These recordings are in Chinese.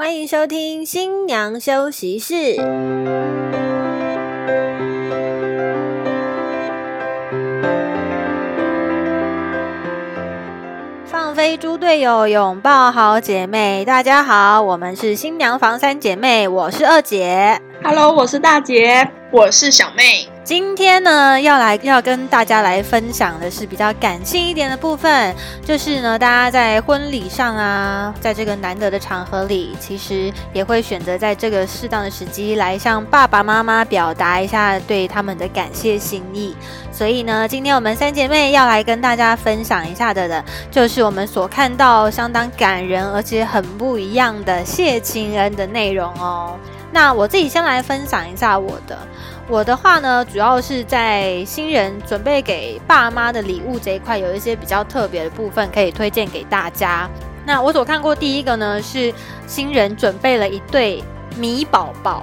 欢迎收听新娘休息室。放飞猪队友，拥抱好姐妹。大家好，我们是新娘房三姐妹，我是二姐。Hello，我是大姐，我是小妹。今天呢，要来要跟大家来分享的是比较感性一点的部分，就是呢，大家在婚礼上啊，在这个难得的场合里，其实也会选择在这个适当的时机来向爸爸妈妈表达一下对他们的感谢心意。所以呢，今天我们三姐妹要来跟大家分享一下的的，就是我们所看到相当感人而且很不一样的谢亲恩的内容哦。那我自己先来分享一下我的。我的话呢，主要是在新人准备给爸妈的礼物这一块，有一些比较特别的部分可以推荐给大家。那我所看过第一个呢，是新人准备了一对米宝宝。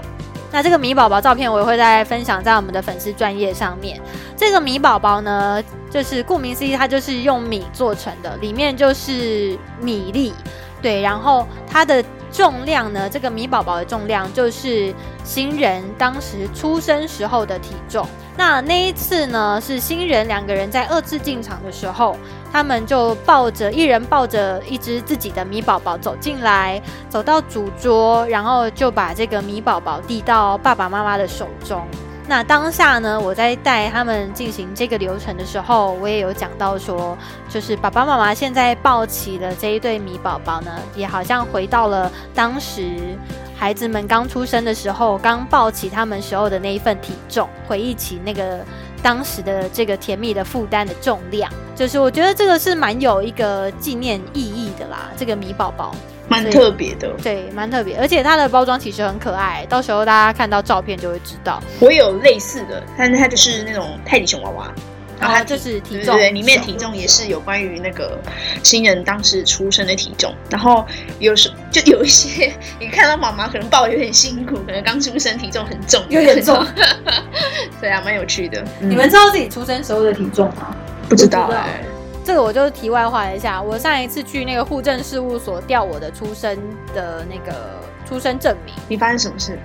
那这个米宝宝照片我也会再分享在我们的粉丝专业上面。这个米宝宝呢，就是顾名思义，它就是用米做成的，里面就是米粒，对，然后它的。重量呢？这个米宝宝的重量就是新人当时出生时候的体重。那那一次呢，是新人两个人在二次进场的时候，他们就抱着一人抱着一只自己的米宝宝走进来，走到主桌，然后就把这个米宝宝递到爸爸妈妈的手中。那当下呢，我在带他们进行这个流程的时候，我也有讲到说，就是爸爸妈妈现在抱起的这一对米宝宝呢，也好像回到了当时孩子们刚出生的时候，刚抱起他们时候的那一份体重，回忆起那个当时的这个甜蜜的负担的重量，就是我觉得这个是蛮有一个纪念意义的啦，这个米宝宝。蛮特别的，对，蛮特别，而且它的包装其实很可爱，到时候大家看到照片就会知道。我有类似的，但它就是那种泰迪熊娃娃，然后它就是体重，对对，里面体重也是有关于那个新人当时出生的体重，然后有时就有一些你看到妈妈可能抱有点辛苦，可能刚出生体重很重，有点重，对啊，蛮有趣的。你们知道自己出生时候的体重吗？不知道。哎。这个我就是题外话一下，我上一次去那个户政事务所调我的出生的那个出生证明，你发生什么事？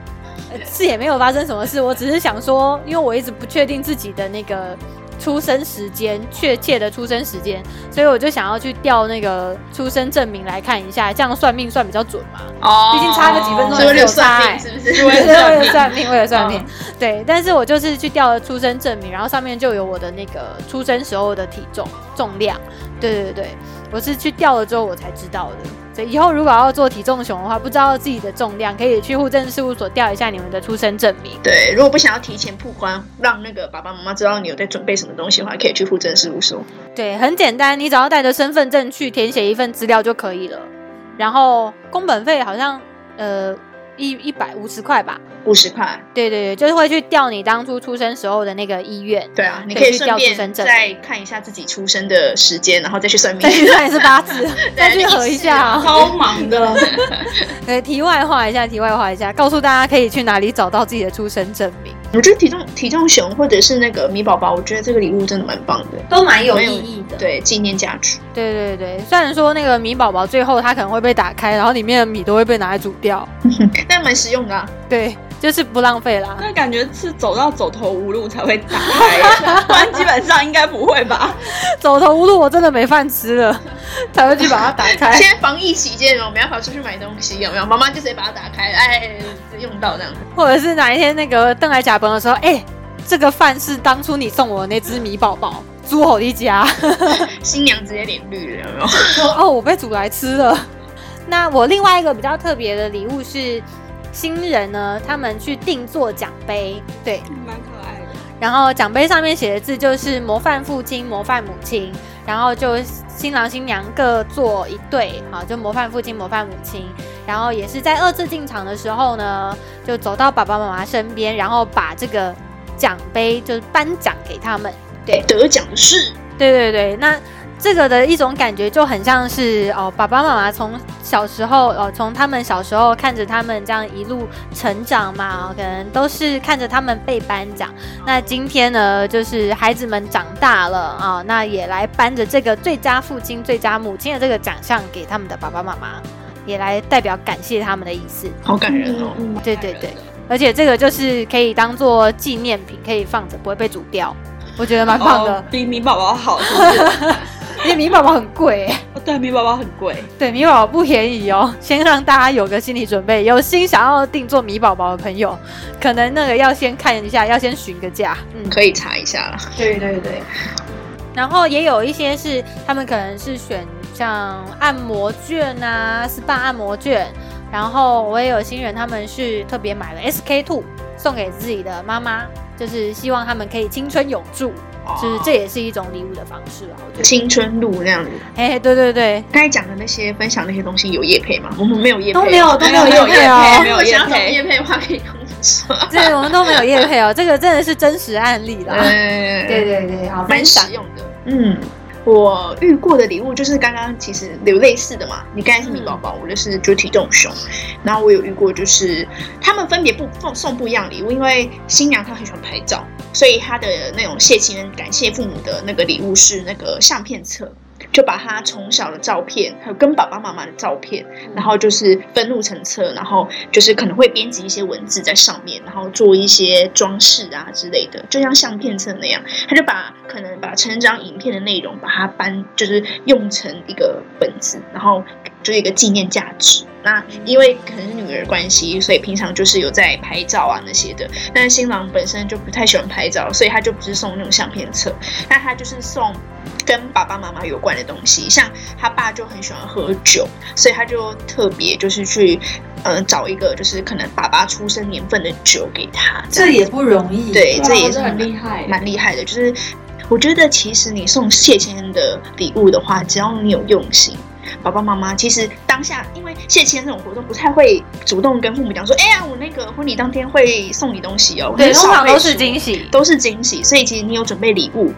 呃，是也没有发生什么事，我只是想说，因为我一直不确定自己的那个出生时间，确切的出生时间，所以我就想要去调那个出生证明来看一下，这样算命算比较准嘛。哦，毕竟差个几分钟就有算命，是不是？为了算命，为了算命，对。但是我就是去调了出生证明，然后上面就有我的那个出生时候的体重重量。对对对，我是去调了之后我才知道的。所以以后如果要做体重熊的话，不知道自己的重量，可以去户政事务所调一下你们的出生证明。对，如果不想要提前曝光，让那个爸爸妈妈知道你有在准备什么东西的话，可以去户政事务所。对，很简单，你只要带着身份证去填写一份资料就可以了。然后工本费好像呃一一百五十块吧。五十块，对对对，就是会去调你当初出生时候的那个医院。对啊，你可以去调出生证再看一下自己出生的时间，然后再去算命，再去算一次八字，再去合一下。超忙的。对，题外话一下，题外话一下，告诉大家可以去哪里找到自己的出生证明。我觉得体重体重熊或者是那个米宝宝，我觉得这个礼物真的蛮棒的，都蛮有意义的，对，纪念价值。对对对，虽然说那个米宝宝最后它可能会被打开，然后里面的米都会被拿来煮掉，但蛮实用的。对。就是不浪费啦，那感觉是走到走投无路才会打开，不然基本上应该不会吧？走投无路，我真的没饭吃了，才会去把它打开。现在防疫期间，我没办法出去买东西，有没有？妈妈就直接把它打开，哎，用到这样。或者是哪一天那个邓来甲崩的时候，哎，这个饭是当初你送我的那只米宝宝，猪吼一家，新娘直接脸绿了，有没有？哦，我被煮来吃了。那我另外一个比较特别的礼物是。新人呢，他们去定做奖杯，对，蛮可爱的。然后奖杯上面写的字就是“模范父亲，模范母亲”，然后就新郎新娘各做一对，好，就模范父亲，模范母亲。然后也是在二次进场的时候呢，就走到爸爸妈妈身边，然后把这个奖杯就是颁奖给他们。对，得奖的是，对对对，那。这个的一种感觉就很像是哦，爸爸妈妈从小时候哦，从他们小时候看着他们这样一路成长嘛，可能都是看着他们被颁奖。那今天呢，就是孩子们长大了啊，那也来颁着这个最佳父亲、最佳母亲的这个奖项给他们的爸爸妈妈。也来代表感谢他们的意思。好感人哦。嗯对对对，而且这个就是可以当做纪念品，可以放着，不会被煮掉。我觉得蛮棒的哦，比米宝宝好，是不是？因为米宝宝很贵欸，哦对，米宝宝很贵。对，米宝宝不便宜哦。先让大家有个心理准备，有心想要定做米宝宝的朋友，可能那个要先看一下，要先询个价。嗯，可以查一下啦。对对对。然后也有一些是他们可能是选像按摩券啊，SPA 按摩券。然后我也有新人，他们是特别买了 SK two 送给自己的妈妈，就是希望他们可以青春永驻，就是这也是一种礼物的方式啊。我觉得，青春路那样子。哎，对对对，刚才讲的那些分享那些东西有叶配吗？我们没有叶配，都没有都没有没有业配哦没有如果想要找业配叶配的话，可以跟我们说。对，我们都没有叶配哦，这个真的是真实案例啦。对对对对，好蛮分享实。用的。嗯，我遇过的礼物就是刚刚其实有类似的嘛。你刚才是米宝宝，我就是主体重熊。然后我有遇过，就是他们分别不送送不一样礼物，因为新娘她很喜欢拍照，所以她的那种谢亲人感谢父母的那个礼物是那个相片册。就把他从小的照片，还有跟爸爸妈妈的照片，然后就是分录成册，然后就是可能会编辑一些文字在上面，然后做一些装饰啊之类的，就像相片册那样。他就把可能把成长影片的内容把它搬，就是用成一个本子，然后就是一个纪念价值。那因为可能是女儿关系，所以平常就是有在拍照啊那些的。但是新郎本身就不太喜欢拍照，所以他就不是送那种相片册，那他就是送跟爸爸妈妈有关的东西。像他爸就很喜欢喝酒，所以他就特别就是去呃找一个就是可能爸爸出生年份的酒给他。样这也不容易。对，这也是很蛮厉害，蛮厉害的。就是我觉得其实你送谢先生的礼物的话，只要你有用心。爸爸妈妈其实当下，因为谢亲恩这种活动不太会主动跟父母讲说，哎呀，我那个婚礼当天会送你东西哦。对，很少通常都是惊喜。都是惊喜，所以其实你有准备礼物，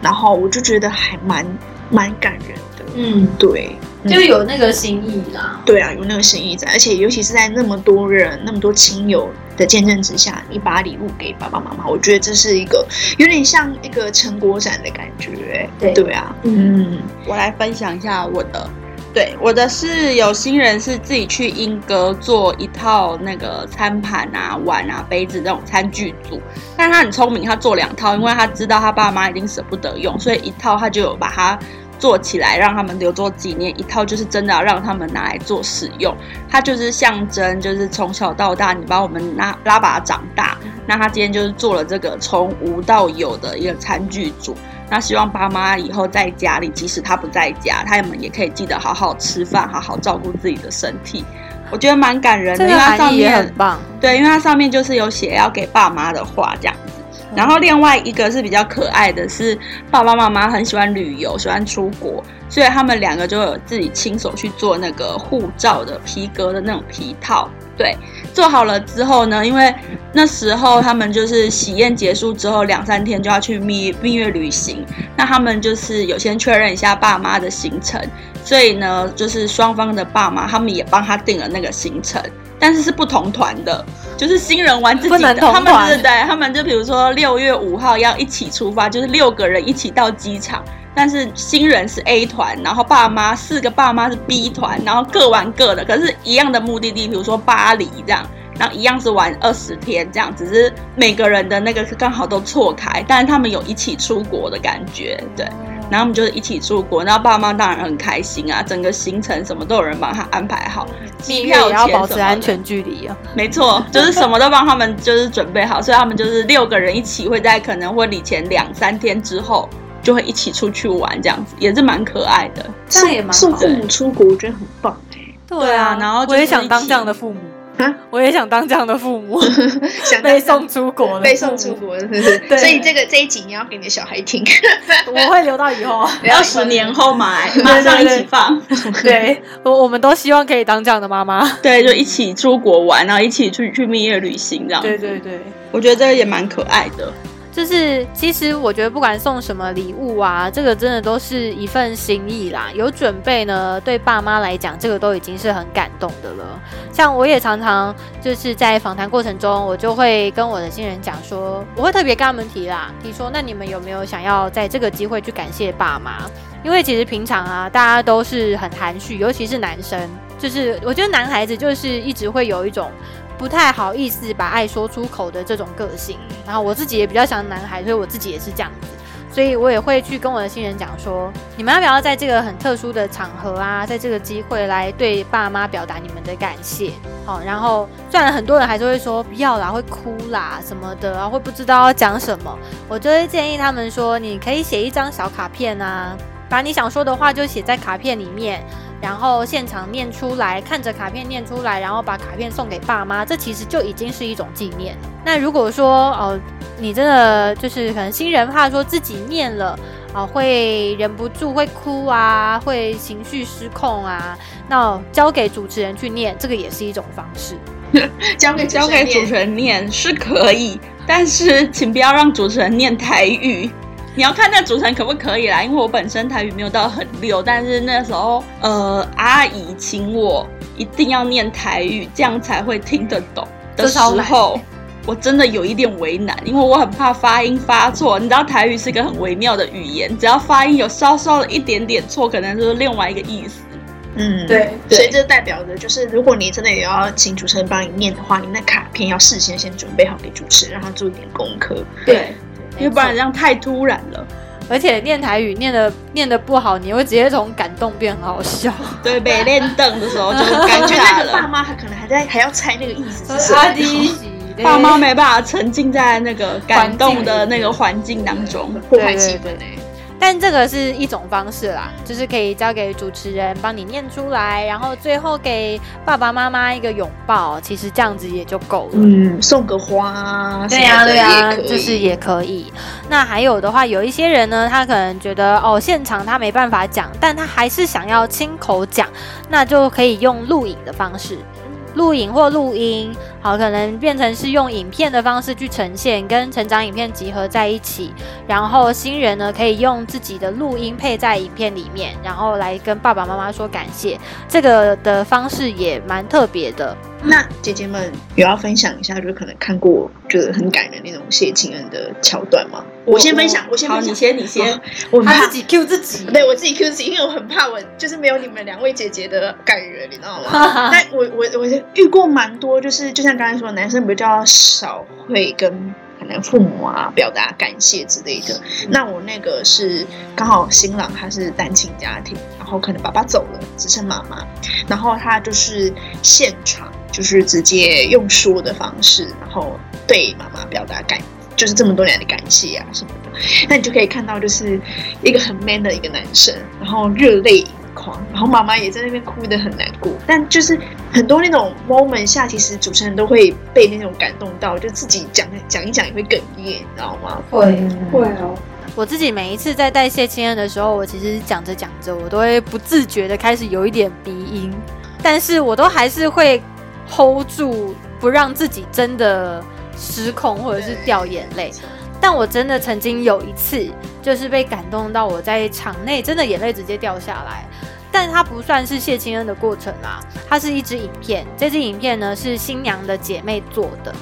然后我就觉得还蛮蛮感人的。嗯，对，就有那个心意啦。对啊，有那个心意在，而且尤其是在那么多人、那么多亲友的见证之下，你把礼物给爸爸妈妈，我觉得这是一个有点像一个成果展的感觉。对对啊，嗯，我来分享一下我的。对，我的是有新人是自己去英歌做一套那个餐盘啊、碗啊、杯子那种餐具组，但他很聪明，他做两套，因为他知道他爸妈一定舍不得用，所以一套他就把它做起来，让他们留作纪念；一套就是真的要让他们拿来做使用。它就是象征，就是从小到大你把我们拉拉拔长大，那他今天就是做了这个从无到有的一个餐具组。那希望爸妈以后在家里，即使他不在家，他们也可以记得好好吃饭，好好照顾自己的身体。我觉得蛮感人的，因为它上面很棒。对，因为它上面就是有写要给爸妈的话这样子。然后另外一个是比较可爱的是，爸爸妈妈很喜欢旅游，喜欢出国，所以他们两个就有自己亲手去做那个护照的皮革的那种皮套。对，做好了之后呢，因为那时候他们就是喜宴结束之后两三天就要去蜜蜜月旅行，那他们就是有先确认一下爸妈的行程，所以呢，就是双方的爸妈他们也帮他定了那个行程，但是是不同团的，就是新人玩自己的，他们对，他们就比如说六月五号要一起出发，就是六个人一起到机场。但是新人是 A 团，然后爸妈四个爸妈是 B 团，然后各玩各的，可是一样的目的地，比如说巴黎这样，然后一样是玩二十天这样，只是每个人的那个刚好都错开，但是他们有一起出国的感觉，对，然后我们就是一起出国，然后爸妈当然很开心啊，整个行程什么都有人帮他安排好，机票也要保持安全距离啊。没错，就是什么都帮他们就是准备好，所以他们就是六个人一起会在可能婚礼前两三天之后就会一起出去玩，这样子也是蛮可爱的。这样也蛮好送父母出国，我觉得很棒哎。对啊然后我也想当这样的父母啊，我也想当这样的父母，想被送出国的被送出，国，是不是？对所以这个这一集你要给你的小孩听，我会留到以后。要十年后买，马上一起放。对，我我们都希望可以当这样的妈妈。对，就一起出国玩，然后一起去去蜜月旅行这样。对对对。我觉得这个也蛮可爱的。就是，其实我觉得不管送什么礼物啊，这个真的都是一份心意啦。有准备呢，对爸妈来讲，这个都已经是很感动的了。像我也常常就是在访谈过程中，我就会跟我的新人讲说，我会特别跟他们提啦，提说，那你们有没有想要在这个机会去感谢爸妈？因为其实平常啊，大家都是很含蓄，尤其是男生，就是我觉得男孩子就是一直会有一种不太好意思把爱说出口的这种个性。然后我自己也比较像男孩，所以我自己也是这样子。所以我也会去跟我的新人讲说，你们要不要在这个很特殊的场合啊，在这个机会来对爸妈表达你们的感谢。好，然后虽然很多人还是会说不要啦，会哭啦什么的，然后会不知道要讲什么，我就会建议他们说，你可以写一张小卡片啊，把你想说的话就写在卡片里面。然后现场念出来，看着卡片念出来，然后把卡片送给爸妈，这其实就已经是一种纪念了。那如果说哦，你真的就是可能新人怕说自己念了啊，会忍不住会哭啊，会情绪失控啊，那交给主持人去念，这个也是一种方式。交给交给主持人念是可以，但是请不要让主持人念台语。你要看那主持人可不可以啦，因为我本身台语没有到很溜，但是那时候呃阿姨请我一定要念台语，这样才会听得懂的时候，我真的有一点为难，因为我很怕发音发错。你知道台语是一个很微妙的语言，只要发音有稍稍的一点点错，可能就是另外一个意思。嗯，对，所以这代表着就是，如果你真的也要请主持人帮你念的话，你那卡片要事先先准备好给主持人，让他做一点功课。对。要不然这样太突然了，而且念台语念的念的不好，你会直接从感动变好笑。对，被练凳的时候就感觉那个爸妈他可能还在还要猜那个意思 是什么，爸妈没办法沉浸在那个感动的那个环境当中，破坏气氛但这个是一种方式啦，就是可以交给主持人帮你念出来，然后最后给爸爸妈妈一个拥抱，其实这样子也就够了。嗯，送个花，对呀对呀，就是也可以。那还有的话，有一些人呢，他可能觉得哦，现场他没办法讲，但他还是想要亲口讲，那就可以用录影的方式。录影或录音，好，可能变成是用影片的方式去呈现，跟成长影片集合在一起。然后新人呢，可以用自己的录音配在影片里面，然后来跟爸爸妈妈说感谢。这个的方式也蛮特别的。那姐姐们有要分享一下，就是可能看过觉得很感人那种谢情人的桥段吗？我先分享，我先分享，你先，你先，我怕自己 Q 自己，对我自己 Q 自己，因为我很怕我就是没有你们两位姐姐的感人，你知道吗？但我我我遇过蛮多，就是就像刚才说，男生比较少会跟可能父母啊表达感谢之类的。那我那个是刚好新郎他是单亲家庭，然后可能爸爸走了，只剩妈妈，然后他就是现场。就是直接用说的方式，然后对妈妈表达感，就是这么多年的感谢啊什么的。那你就可以看到，就是一个很 man 的一个男生，然后热泪盈眶，然后妈妈也在那边哭得很难过。但就是很多那种 moment 下，其实主持人都会被那种感动到，就自己讲讲一讲也会哽咽，你知道吗？会会哦。我自己每一次在代谢亲恩的时候，我其实讲着讲着，我都会不自觉的开始有一点鼻音，但是我都还是会。Hold 住，不让自己真的失控或者是掉眼泪。但我真的曾经有一次，就是被感动到我在场内真的眼泪直接掉下来。但它不算是谢青恩的过程啊，它是一支影片。这支影片呢是新娘的姐妹做的。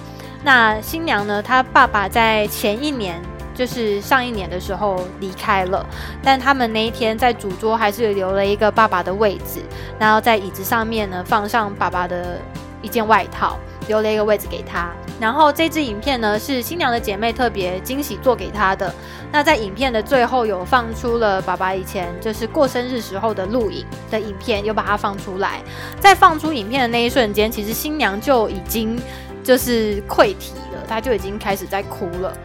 那新娘呢，她爸爸在前一年，就是上一年的时候离开了，但他们那一天在主桌还是留了一个爸爸的位置，然后在椅子上面呢放上爸爸的。一件外套，留了一个位置给他。然后这支影片呢，是新娘的姐妹特别惊喜做给他的。那在影片的最后，有放出了爸爸以前就是过生日时候的录影的影片，又把它放出来。在放出影片的那一瞬间，其实新娘就已经就是溃体了，她就已经开始在哭了。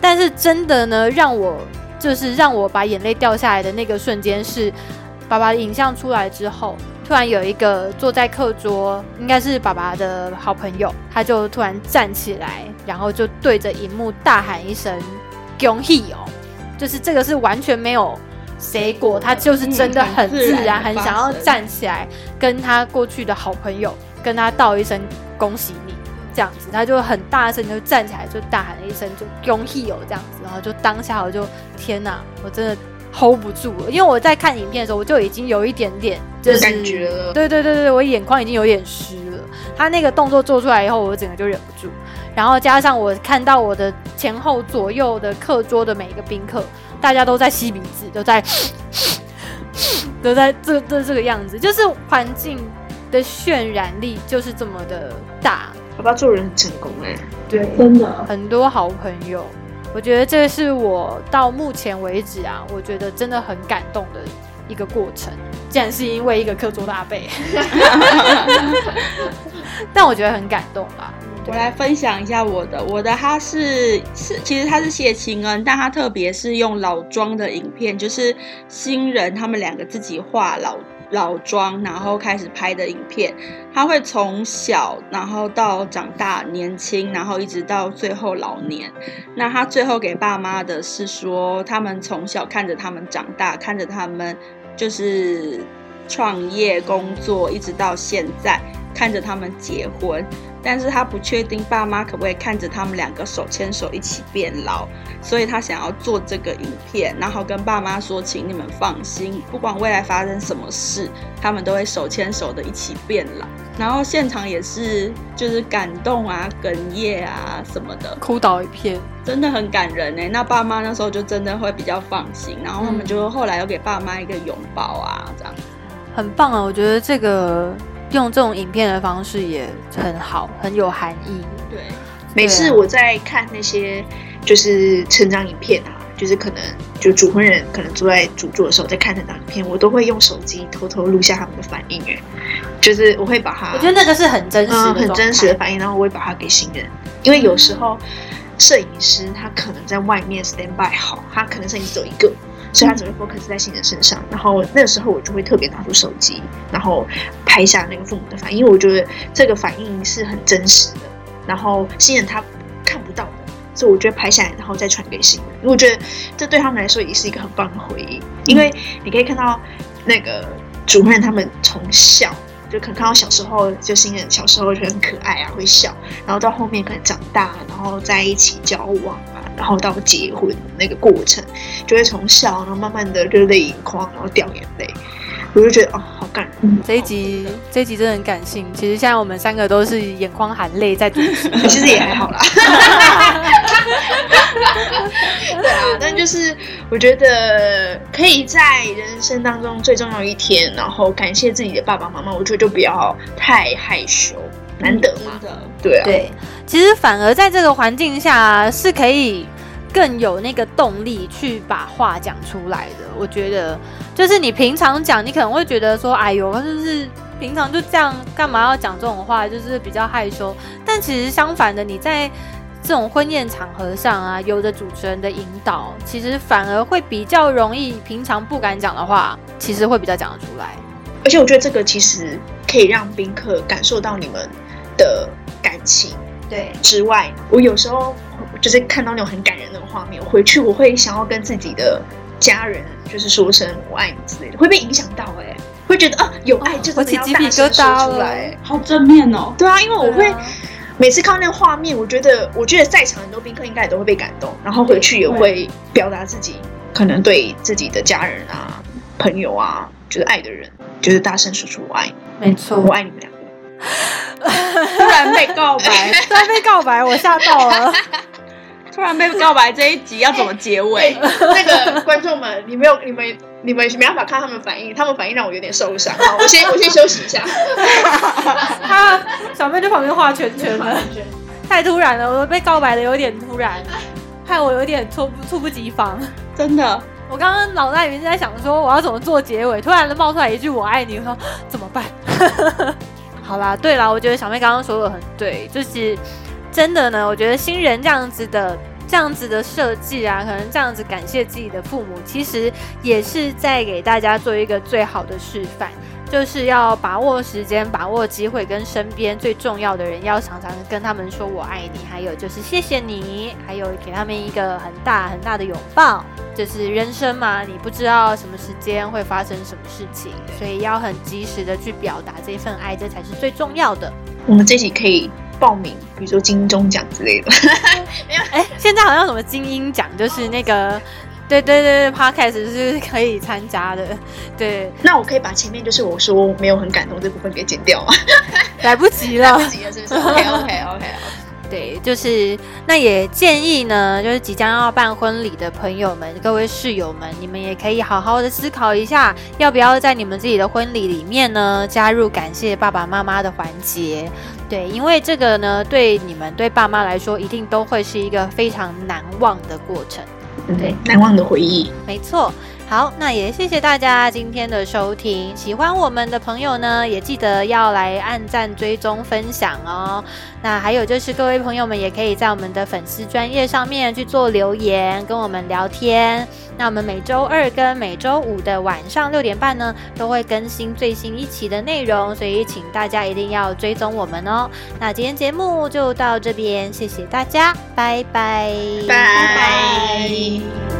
但是真的呢，让我就是让我把眼泪掉下来的那个瞬间，是爸爸的影像出来之后。突然有一个坐在课桌，应该是爸爸的好朋友，他就突然站起来，然后就对着荧幕大喊一声“恭喜哦”，就是这个是完全没有谁过，他就是真的很自然，很想要站起来跟他过去的好朋友跟他道一声恭喜你这样子，他就很大声就站起来就大喊了一声就“恭喜哦”这样子，然后就当下我就天哪，我真的。Hold 不住了，因为我在看影片的时候，我就已经有一点点就是感觉了。对对对对，我眼眶已经有点湿了。他那个动作做出来以后，我整个就忍不住。然后加上我看到我的前后左右的课桌的每一个宾客，大家都在吸鼻子，都在 都在这这这个样子，就是环境的渲染力就是这么的大。爸爸做人很成功哎，对，真的很多好朋友，我觉得这是我到目前为止啊，我觉得真的很感动的一个过程。竟然是因为一个课桌大背，但我觉得很感动吧。我来分享一下我的，我的他是是，其实他是谢清恩，但他特别是用老庄的影片，就是新人他们两个自己画老老庄，然后开始拍的影片。他会从小，然后到长大年轻，然后一直到最后老年。那他最后给爸妈的是说，他们从小看着他们长大，看着他们就是创业工作，一直到现在，看着他们结婚。但是他不确定爸妈可不可以看着他们两个手牵手一起变老，所以他想要做这个影片，然后跟爸妈说，请你们放心，不管未来发生什么事，他们都会手牵手的一起变老。然后现场也是就是感动啊、哽咽啊什么的，哭倒一片，真的很感人哎。那爸妈那时候就真的会比较放心，然后他们就后来又给爸妈一个拥抱啊，这样很棒啊！我觉得这个。用这种影片的方式也很好，很有含义。对，每次我在看那些就是成长影片啊，就是可能就主婚人可能坐在主座的时候在看成长影片，我都会用手机偷偷录下他们的反应。哎，就是我会把它，我觉得那个是很真实、很真实的反应，然后我会把它给新人，因为有时候摄影师他可能在外面 stand by 好，他可能摄影师只有一个。所以他只会 focus 在新人身上，然后那个时候我就会特别拿出手机，然后拍下那个父母的反应，因为我觉得这个反应是很真实的，然后新人他看不到的，所以我觉得拍下来然后再传给新人，因为我觉得这对他们来说也是一个很棒的回忆，因为你可以看到那个主任他们从小就可能看到小时候就新人小时候就很可爱啊，会笑，然后到后面可能长大，然后在一起交往啊。然后到结婚那个过程，就会从笑，然后慢慢的热泪盈眶，然后掉眼泪。我就觉得哦，好感人。这一集这一集真的很感性。其实现在我们三个都是眼眶含泪在主持，其实也还好啦。对啊，但就是我觉得可以在人生当中最重要一天，然后感谢自己的爸爸妈妈。我觉得就不要太害羞，难得嘛。对啊。对。其实反而在这个环境下是可以更有那个动力去把话讲出来的。我觉得，就是你平常讲，你可能会觉得说，哎呦，就是平常就这样，干嘛要讲这种话？就是比较害羞。但其实相反的，你在这种婚宴场合上啊，有着主持人的引导，其实反而会比较容易，平常不敢讲的话，其实会比较讲得出来。而且我觉得这个其实可以让宾客感受到你们的感情。对，之外，我有时候就是看到那种很感人的画面，回去我会想要跟自己的家人就是说声“我爱你”之类的，会被影响到哎，会觉得啊有爱就真的要大声说出来，好正面哦。对啊，因为我会每次看到那个画面，我觉得我觉得在场很多宾客应该也都会被感动，然后回去也会表达自己可能对自己的家人啊、朋友啊，就是爱的人，就是大声说出“我爱你”，没错，我爱你们俩。突然被告白，突然被告白，我吓到了。突然被告白，这一集要怎么结尾？那个观众们，你没有，你们，你们没办法看他们反应，他们反应让我有点受伤。好，我先，我先休息一下。他小妹在旁边画圈圈了，太突然了，我被告白的有点突然，害我有点猝不猝不及防。真的，我刚刚脑袋里面在想说我要怎么做结尾，突然的冒出来一句“我爱你”，我说怎么办？好啦，对啦，我觉得小妹刚刚说的很对，就是真的呢。我觉得新人这样子的、这样子的设计啊，可能这样子感谢自己的父母，其实也是在给大家做一个最好的示范。就是要把握时间，把握机会，跟身边最重要的人要常常跟他们说“我爱你”，还有就是谢谢你，还有给他们一个很大很大的拥抱。就是人生嘛，你不知道什么时间会发生什么事情，所以要很及时的去表达这份爱，这才是最重要的。我们这集可以报名，比如说金钟奖之类的。没有，哎，现在好像什么精英奖，就是那个。对对对对，Podcast 是可以参加的。对，那我可以把前面就是我说没有很感动这部分给剪掉吗？来不及了，来不及了，是不是？OK OK OK。对，就是那也建议呢，就是即将要办婚礼的朋友们，各位室友们，你们也可以好好的思考一下，要不要在你们自己的婚礼里面呢，加入感谢爸爸妈妈的环节。对，因为这个呢，对你们对爸妈来说，一定都会是一个非常难忘的过程。对，难忘的回忆。没错。好，那也谢谢大家今天的收听。喜欢我们的朋友呢，也记得要来按赞、追踪、分享哦。那还有就是各位朋友们，也可以在我们的粉丝专业上面去做留言，跟我们聊天。那我们每周二跟每周五的晚上六点半呢，都会更新最新一期的内容，所以请大家一定要追踪我们哦。那今天节目就到这边，谢谢大家，拜拜，拜拜。